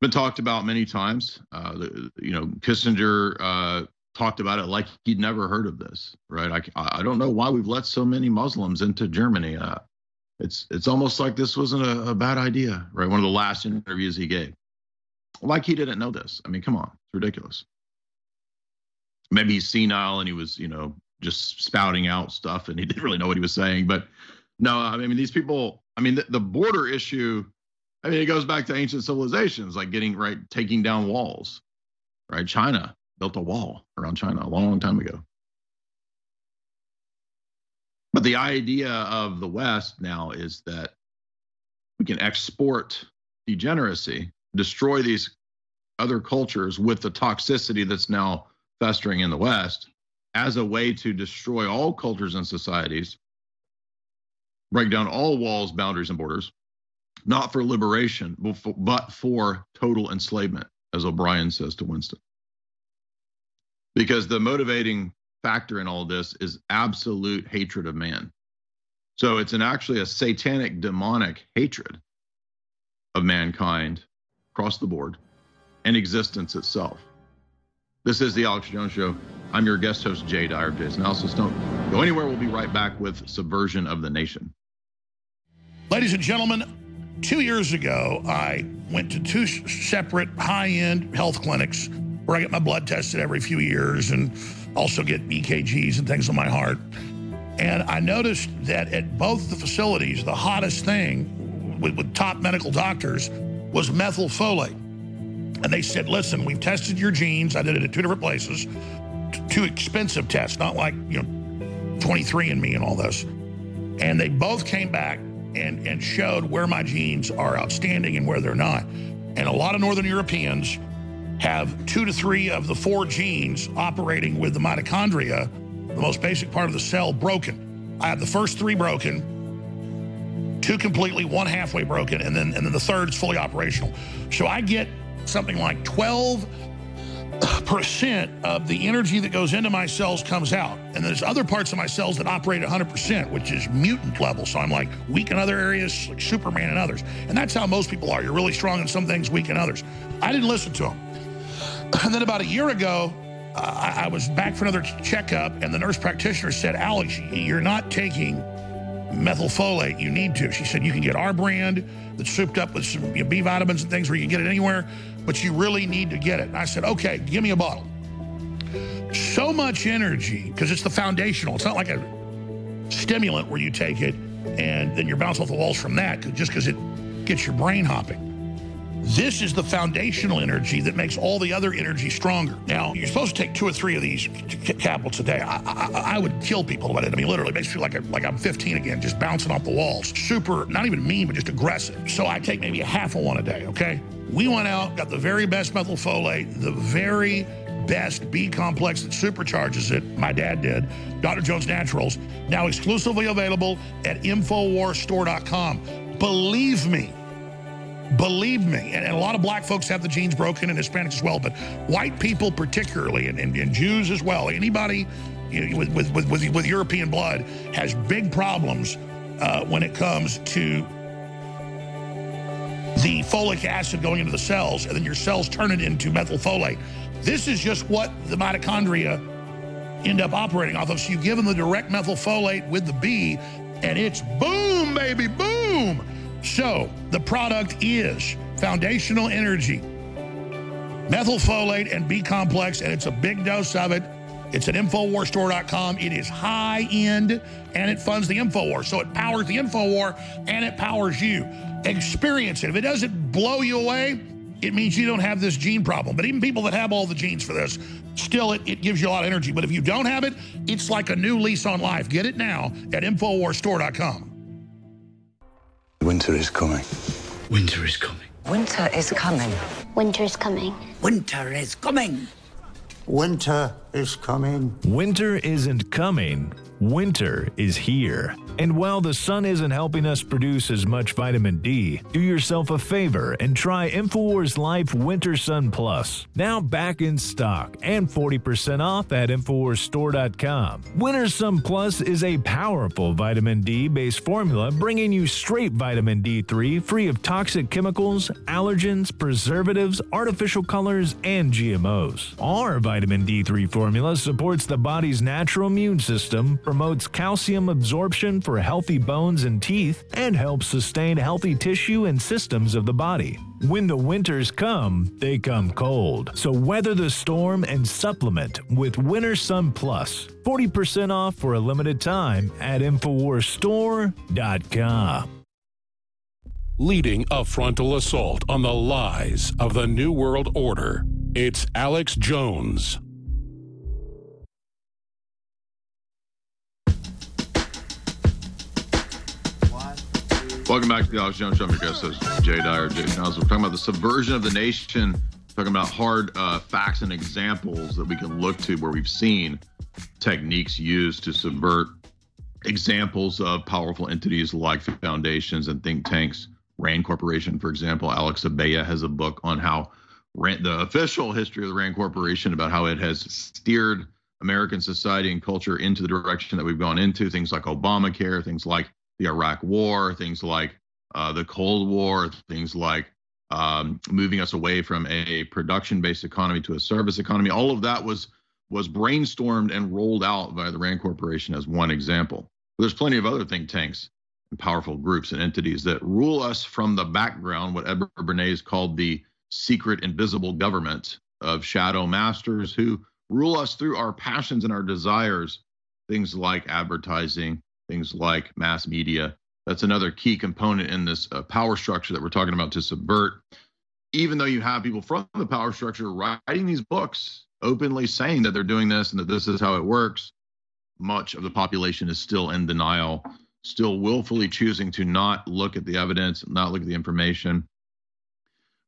Been talked about many times. Uh, you know, Kissinger uh, talked about it like he'd never heard of this, right? I, I don't know why we've let so many Muslims into Germany. Uh, it's it's almost like this wasn't a, a, bad idea, right? One of the last interviews he gave, like he didn't know this. I mean, come on, it's ridiculous. Maybe he's senile and he was, you know, just spouting out stuff and he didn't really know what he was saying. But no, I mean, these people. I mean, the, the border issue. I mean, it goes back to ancient civilizations, like getting right, taking down walls, right? China built a wall around China a long, time ago. But the idea of the West now is that we can export degeneracy, destroy these other cultures with the toxicity that's now festering in the West as a way to destroy all cultures and societies, break down all walls, boundaries, and borders, not for liberation, but for total enslavement, as O'Brien says to Winston because the motivating factor in all this is absolute hatred of man. So it's an actually a satanic, demonic hatred of mankind across the board and existence itself. This is the Alex Jones Show. I'm your guest host, Jay Dyer. Jay's Analysis. Don't go anywhere. We'll be right back with Subversion of the Nation. Ladies and gentlemen, two years ago, I went to two separate high end health clinics where I get my blood tested every few years and also get EKGs and things on my heart. And I noticed that at both the facilities, the hottest thing with, with top medical doctors was methylfolate. And they said, listen, we've tested your genes. I did it at two different places. Two expensive tests, not like, you know, 23andMe and all this. And they both came back and, and showed where my genes are outstanding and where they're not. And a lot of Northern Europeans have two to three of the four genes operating with the mitochondria, the most basic part of the cell, broken. I have the first three broken, two completely, one halfway broken, and then and then the third is fully operational. So I get something like 12 percent of the energy that goes into my cells comes out. And there's other parts of my cells that operate 100%, which is mutant level. So I'm like weak in other areas, like Superman in others. And that's how most people are. You're really strong in some things, weak in others. I didn't listen to them. And then about a year ago, I, was back for another checkup, and the nurse practitioner said, Alex, you're not taking methylfolate. You need to. She said, you can get our brand that's souped up with some B vitamins and things where you can get it anywhere, but you really need to get it. And I said, okay, give me a bottle. So much energy, because it's the foundational. It's not like a stimulant where you take it and then you're bounced off the walls from that, just because it gets your brain hopping. This is the foundational energy that makes all the other energy stronger. Now, you're supposed to take two or three of these tablets a day. I, I, I would kill people about it. I mean, literally, it makes me feel like, I, like I'm 15 again, just bouncing off the walls. Super, not even mean, but just aggressive. So I take maybe a half of one a day, okay? We went out, got the very best methylfolate, the very best B complex that supercharges it. My dad did. Dr. Jones Naturals. Now exclusively available at InfoWarsStore.com. Believe me, believe me, and, a lot of black folks have the genes broken and Hispanics as well, but white people particularly, and, and, and Jews as well, anybody you know, with, with, with, with, European blood has big problems uh, when it comes to the folic acid going into the cells, and then your cells turn it into methylfolate. This is just what the mitochondria end up operating off of. So you give them the direct methylfolate with the B, and it's boom, baby, boom. So the product is foundational energy, methylfolate and B complex, and it's a big dose of it. It's at Infowarstore.com. It is high end and it funds the InfoWar. So it powers the InfoWar and it powers you. Experience it. If it doesn't blow you away, it means you don't have this gene problem. But even people that have all the genes for this, still it, it gives you a lot of energy. But if you don't have it, it's like a new lease on life. Get it now at InfoWarsStore.com. Winter is coming. Winter is coming. Winter is coming. Winter is coming. Winter is coming. Winter is coming. Winter isn't coming. Winter is here. And while the sun isn't helping us produce as much vitamin D, do yourself a favor and try InfoWars Life Winter Sun Plus. Now back in stock and 40% off at InfoWarsStore.com. Winter Sun Plus is a powerful vitamin D based formula bringing you straight vitamin D3 free of toxic chemicals, allergens, preservatives, artificial colors, and GMOs. Our vitamin D3 formula supports the body's natural immune system, promotes calcium absorption for healthy bones and teeth, and helps sustain healthy tissue and systems of the body. When the winters come, they come cold. So weather the storm and supplement with Winter Sun Plus. 40% off for a limited time at InfoWarsStore.com. Leading a frontal assault on the lies of the New World Order, it's Alex Jones. Welcome back to the Alex Jones Show. I'm your guest host, Jay Dyer, Jay's Analysis. We're talking about the subversion of the nation, talking about hard uh, facts and examples that we can look to where we've seen techniques used to subvert examples of powerful entities like foundations and think tanks. RAND Corporation, for example, Alex Abella has a book on how RAND, the official history of the RAND Corporation about how it has steered American society and culture into the direction that we've gone into, things like Obamacare, things like the Iraq War, things like uh, the Cold War, things like um, moving us away from a production-based economy to a service economy. All of that was was brainstormed and rolled out by the Rand Corporation as one example. There's plenty of other think tanks and powerful groups and entities that rule us from the background, what Edward Bernays called the secret invisible government of shadow masters who rule us through our passions and our desires, things like advertising, things like mass media. That's another key component in this uh, power structure that we're talking about to subvert. Even though you have people from the power structure writing these books, openly saying that they're doing this and that this is how it works, much of the population is still in denial, still willfully choosing to not look at the evidence, not look at the information.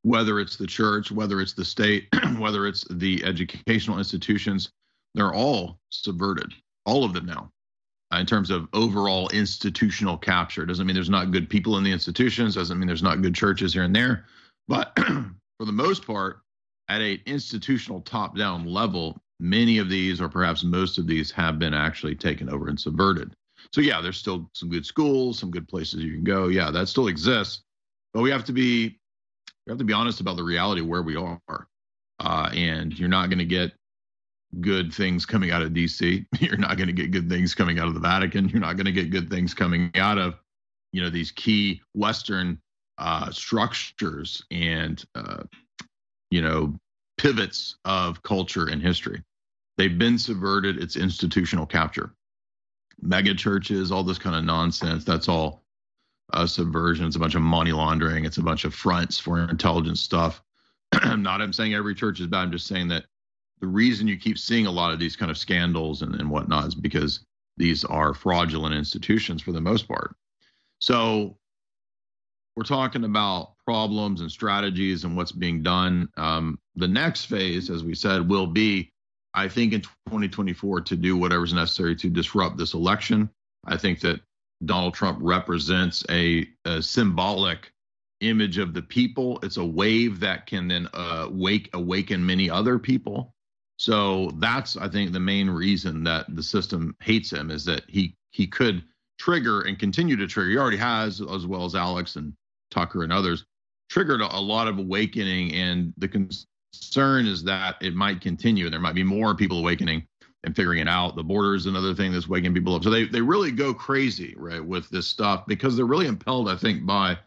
Whether it's the church, whether it's the state, whether it's the educational institutions, they're all subverted, all of them now in terms of overall institutional capture. Doesn't mean there's not good people in the institutions, doesn't mean there's not good churches here and there. But for the most part, at a institutional top down level, many of these, or perhaps most of these, have been actually taken over and subverted. So, yeah, there's still some good schools, some good places you can go. Yeah, that still exists. But we have to be we have to be honest about the reality of where we are. Uh, and you're not going to get good things coming out of DC. You're not going to get good things coming out of the Vatican. You're not going to get good things coming out of, you know, these key Western uh, structures and, uh, you know, pivots of culture and history. They've been subverted. It's institutional capture. Mega churches, all this kind of nonsense. That's all uh, subversion. It's a bunch of money laundering. It's a bunch of fronts for intelligence stuff. not I'm saying every church is bad. I'm just saying that the reason you keep seeing a lot of these kind of scandals and, and whatnot is because these are fraudulent institutions for the most part. So we're talking about problems and strategies and what's being done. Um, the next phase, as we said, will be, I think, in 2024 to do whatever's necessary to disrupt this election. I think that Donald Trump represents a, a symbolic image of the people. It's a wave that can then uh, wake awaken many other people. So that's I think the main reason that the system hates him is that he he could trigger and continue to trigger. He already has, as well as Alex and Tucker and others, triggered a, lot of awakening. And the concern is that it might continue. There might be more people awakening and figuring it out. The border is another thing that's waking people up. So they they really go crazy, right, with this stuff because they're really impelled, I think, by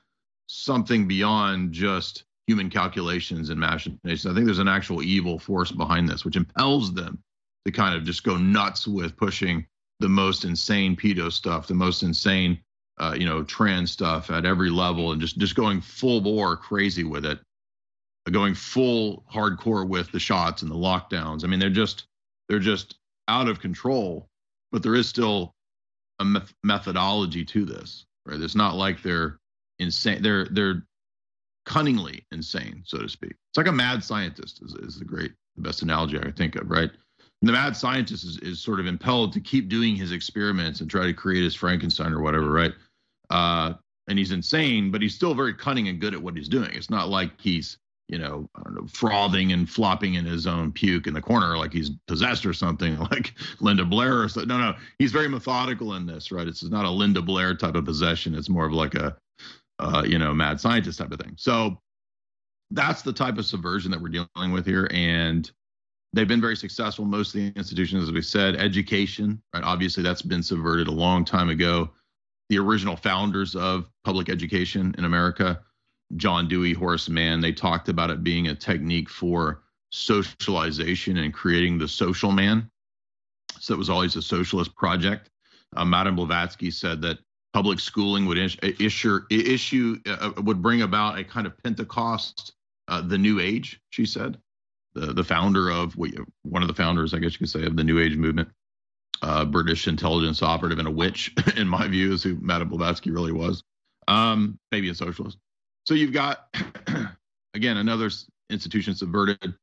something beyond just human calculations and machinations. I think there's an actual evil force behind this, which impels them to kind of just go nuts with pushing the most insane pedo stuff, the most insane, uh, you know, trans stuff at every level, and just just going full bore crazy with it, going full hardcore with the shots and the lockdowns. I mean, they're just they're just out of control, but there is still a methodology to this, right? It's not like they're insane. They're they're cunningly insane, so to speak. It's like a mad scientist is, is the great, the best analogy I think of, right? And the mad scientist is, is sort of impelled to keep doing his experiments and try to create his Frankenstein or whatever, right? Uh, and he's insane, but he's still very cunning and good at what he's doing. It's not like he's, you know, I don't know, frothing and flopping in his own puke in the corner like he's possessed or something like Linda Blair or something. No, no, he's very methodical in this, right? It's not a Linda Blair type of possession. It's more of like a, uh, you know, mad scientist type of thing. So that's the type of subversion that we're dealing with here. And they've been very successful. Most of the institutions, as we said, education, right? Obviously, that's been subverted a long time ago. The original founders of public education in America, John Dewey, Horace Mann, they talked about it being a technique for socialization and creating the social man. So it was always a socialist project. Uh, Madame Blavatsky said that public schooling would issue issue uh, would bring about a kind of Pentecost, uh, the New Age. She said, the the founder of one of the founders, I guess you could say, of the New Age movement, uh, British intelligence operative and a witch, in my view, is who Madame Blavatsky really was. Um, maybe a socialist. So you've got again another institution subverted.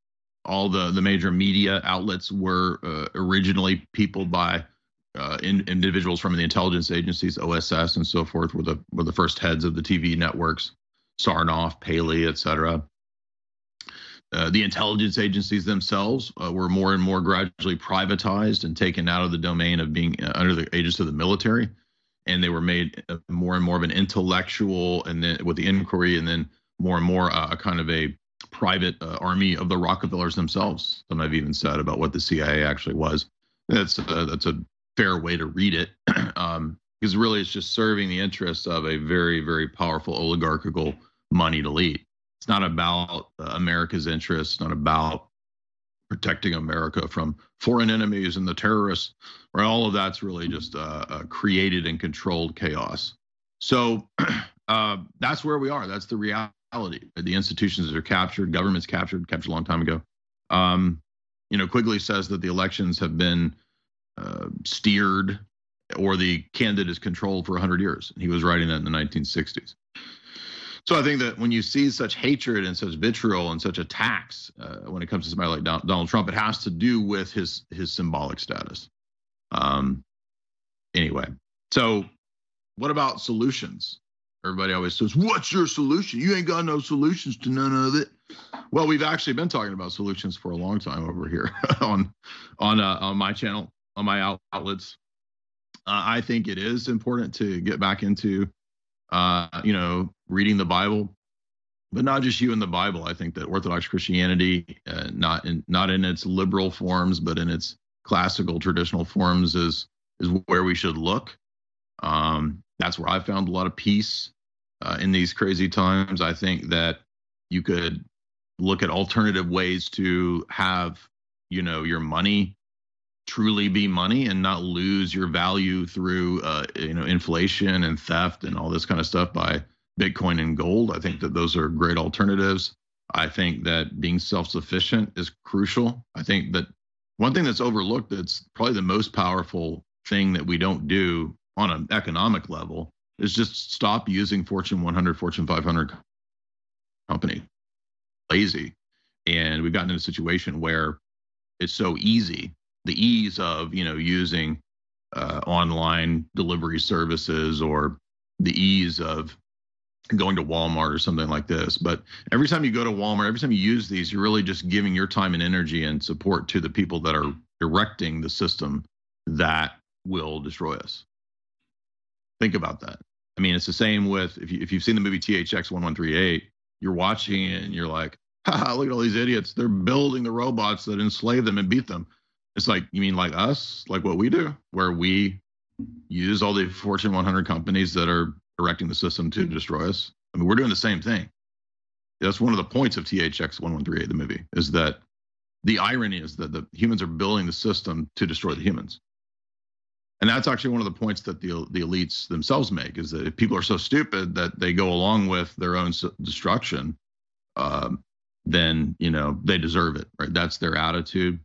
All the the major media outlets were uh, originally peopled by uh, in, individuals from the intelligence agencies, OSS, and so forth, were the were the first heads of the TV networks, Sarnoff, Paley, et cetera. Uh, the intelligence agencies themselves uh, were more and more gradually privatized and taken out of the domain of being uh, under the aegis of the military, and they were made uh, more and more of an intellectual, and then with the inquiry, and then more and more a kind of a private army of the Rockefellers themselves. Some have even said about what the CIA actually was. That's that's a fair way to read it, um, because really it's just serving the interests of a very, very powerful oligarchical moneyed elite. It's not about uh, America's interests, not about protecting America from foreign enemies and the terrorists, right? All of that's really just uh, uh, created and controlled chaos. So uh, that's where we are. That's the reality. The institutions are captured, government's captured, captured a long time ago. Um, you know, Quigley says that the elections have been uh, steered or the candidate is controlled for 100 years. He was writing that in the 1960s. So I think that when you see such hatred and such vitriol and such attacks uh, when it comes to somebody like Donald Trump, it has to do with his his symbolic status. Um, anyway, so what about solutions? Everybody always says, "What's your solution? You ain't got no solutions to none of it." Well, we've actually been talking about solutions for a long time over here on on uh, on my channel on my outlets. Uh, I think it is important to get back into, uh, you know, reading the Bible, but not just you in the Bible. I think that Orthodox Christianity, uh, not in not in its liberal forms, but in its classical traditional forms, is is where we should look. Um, that's where I found a lot of peace uh, in these crazy times. I think that you could look at alternative ways to have, you know, your money truly be money and not lose your value through uh, you know inflation and theft and all this kind of stuff by Bitcoin and gold. I think that those are great alternatives. I think that being self-sufficient is crucial. I think that one thing that's overlooked that's probably the most powerful thing that we don't do on an economic level is just stop using Fortune 100, Fortune 500 company. Lazy. And we've gotten in a situation where it's so easy the ease of you know using uh, online delivery services or the ease of going to Walmart or something like this. But every time you go to Walmart, every time you use these, you're really just giving your time and energy and support to the people that are directing the system that will destroy us. Think about that. I mean, it's the same with if you if you've seen the movie THX 1138, you're watching it and you're like, ha, look at all these idiots. They're building the robots that enslave them and beat them. It's like, you mean like us, like what we do, where we use all the Fortune 100 companies that are directing the system to destroy us? I mean, we're doing the same thing. That's one of the points of THX 1138, the movie, is that the irony is that the humans are building the system to destroy the humans. And that's actually one of the points that the the elites themselves make is that if people are so stupid that they go along with their own destruction, um, then you know they deserve it, right? That's their attitude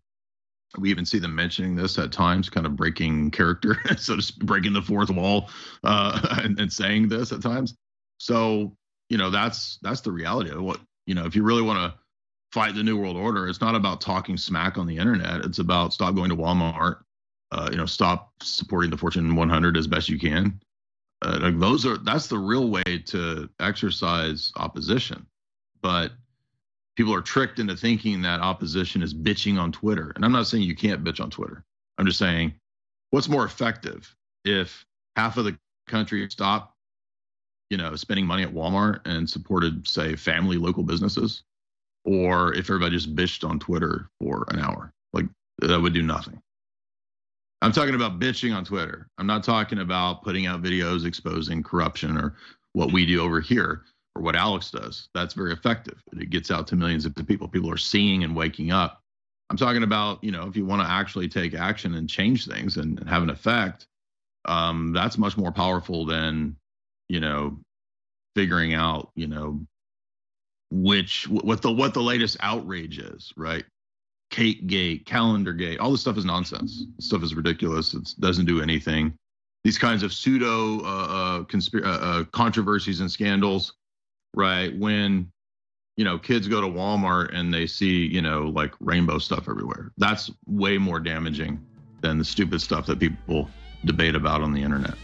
we even see them mentioning this at times, kind of breaking character, so speak, breaking the fourth wall, uh, and, and saying this at times. So you know that's that's the reality of what you know. If you really want to fight the new world order, it's not about talking smack on the internet. It's about stop going to Walmart. Uh, you know, stop supporting the Fortune 100 as best you can. Uh, like those are that's the real way to exercise opposition. But people are tricked into thinking that opposition is bitching on Twitter. And I'm not saying you can't bitch on Twitter. I'm just saying what's more effective if half of the country stopped, you know, spending money at Walmart and supported, say, family local businesses, or if everybody just bitched on Twitter for an hour. Like that would do nothing. I'm talking about bitching on Twitter. I'm not talking about putting out videos exposing corruption or what we do over here or what Alex does. That's very effective. It gets out to millions of people. People are seeing and waking up. I'm talking about, you know, if you want to actually take action and change things and, and have an effect, um, that's much more powerful than, you know, figuring out, you know, which what the what the latest outrage is, right? Kate Gate, Calendar Gate, all this stuff is nonsense. This stuff is ridiculous. It doesn't do anything. These kinds of pseudo uh, uh, uh, uh controversies and scandals right? When you know kids go to Walmart and they see you know like rainbow stuff everywhere. That's way more damaging than the stupid stuff that people debate about on the internet.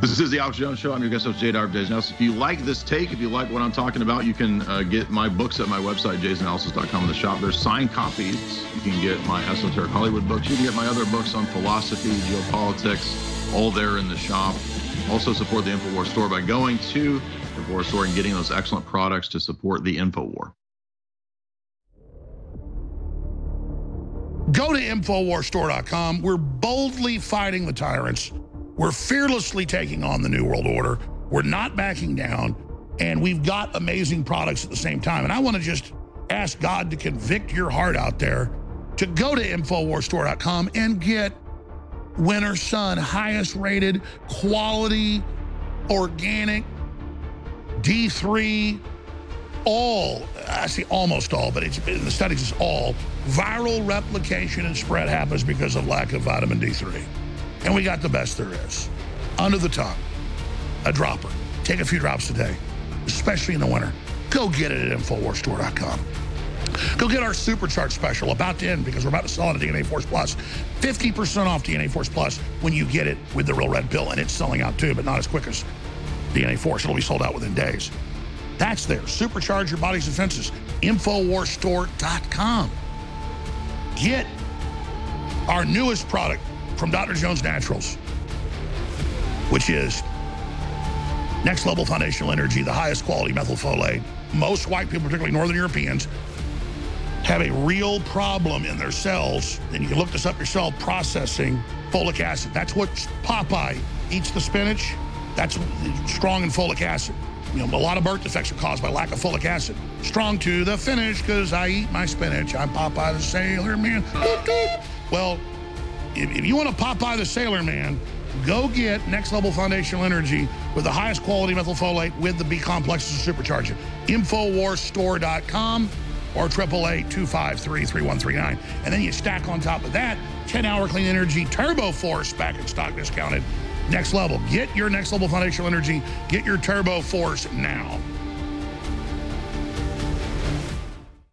This is the Alex Jones Show. I'm your guest host, Jay Darb Now, If you like this take, if you like what I'm talking about, you can uh, get my books at my website, jaysanalysis.com in the shop. There's signed copies. You can get my Esoteric Hollywood books. You can get my other books on philosophy, geopolitics, all there in the shop. Also support the InfoWars store by going to InfoWars store and getting those excellent products to support the InfoWar. Go to InfoWarsStore.com. We're boldly fighting the tyrants. We're fearlessly taking on the New World Order. We're not backing down. And we've got amazing products at the same time. And I want to just ask God to convict your heart out there to go to InfoWarsStore.com and get Winter Sun, highest rated, quality, organic D3, all, I see almost all, but the studies it's all, viral replication and spread happens because of lack of vitamin D3. And we got the best there is. Under the tongue, a dropper. Take a few drops a day, especially in the winter. Go get it at InfoWarsStore.com. Go get our supercharge special about to end because we're about to sell it at DNA Force Plus. 50% off DNA Force Plus when you get it with the real red pill. And it's selling out too, but not as quick as DNA Force. It'll be sold out within days. That's there. Supercharge your body's defenses. Infowarstore.com. Get our newest product from Dr. Jones Naturals, which is next level foundational energy, the highest quality methylfolate. Most white people, particularly Northern Europeans, have a real problem in their cells. And you can look this up yourself, processing folic acid. That's what Popeye eats the spinach. That's strong in folic acid. You know, a lot of birth defects are caused by lack of folic acid. Strong to the finish because I eat my spinach. I'm Popeye the Sailor Man. Well, if, if you want to pop by the Sailor Man, go get Next Level Foundational Energy with the highest quality methylfolate with the B complexes to supercharge it. Infowarsstore.com or 888-253-3139. And then you stack on top of that 10-hour clean energy turbo force back in stock discounted. Next level. Get your next level foundational energy. Get your turbo force now.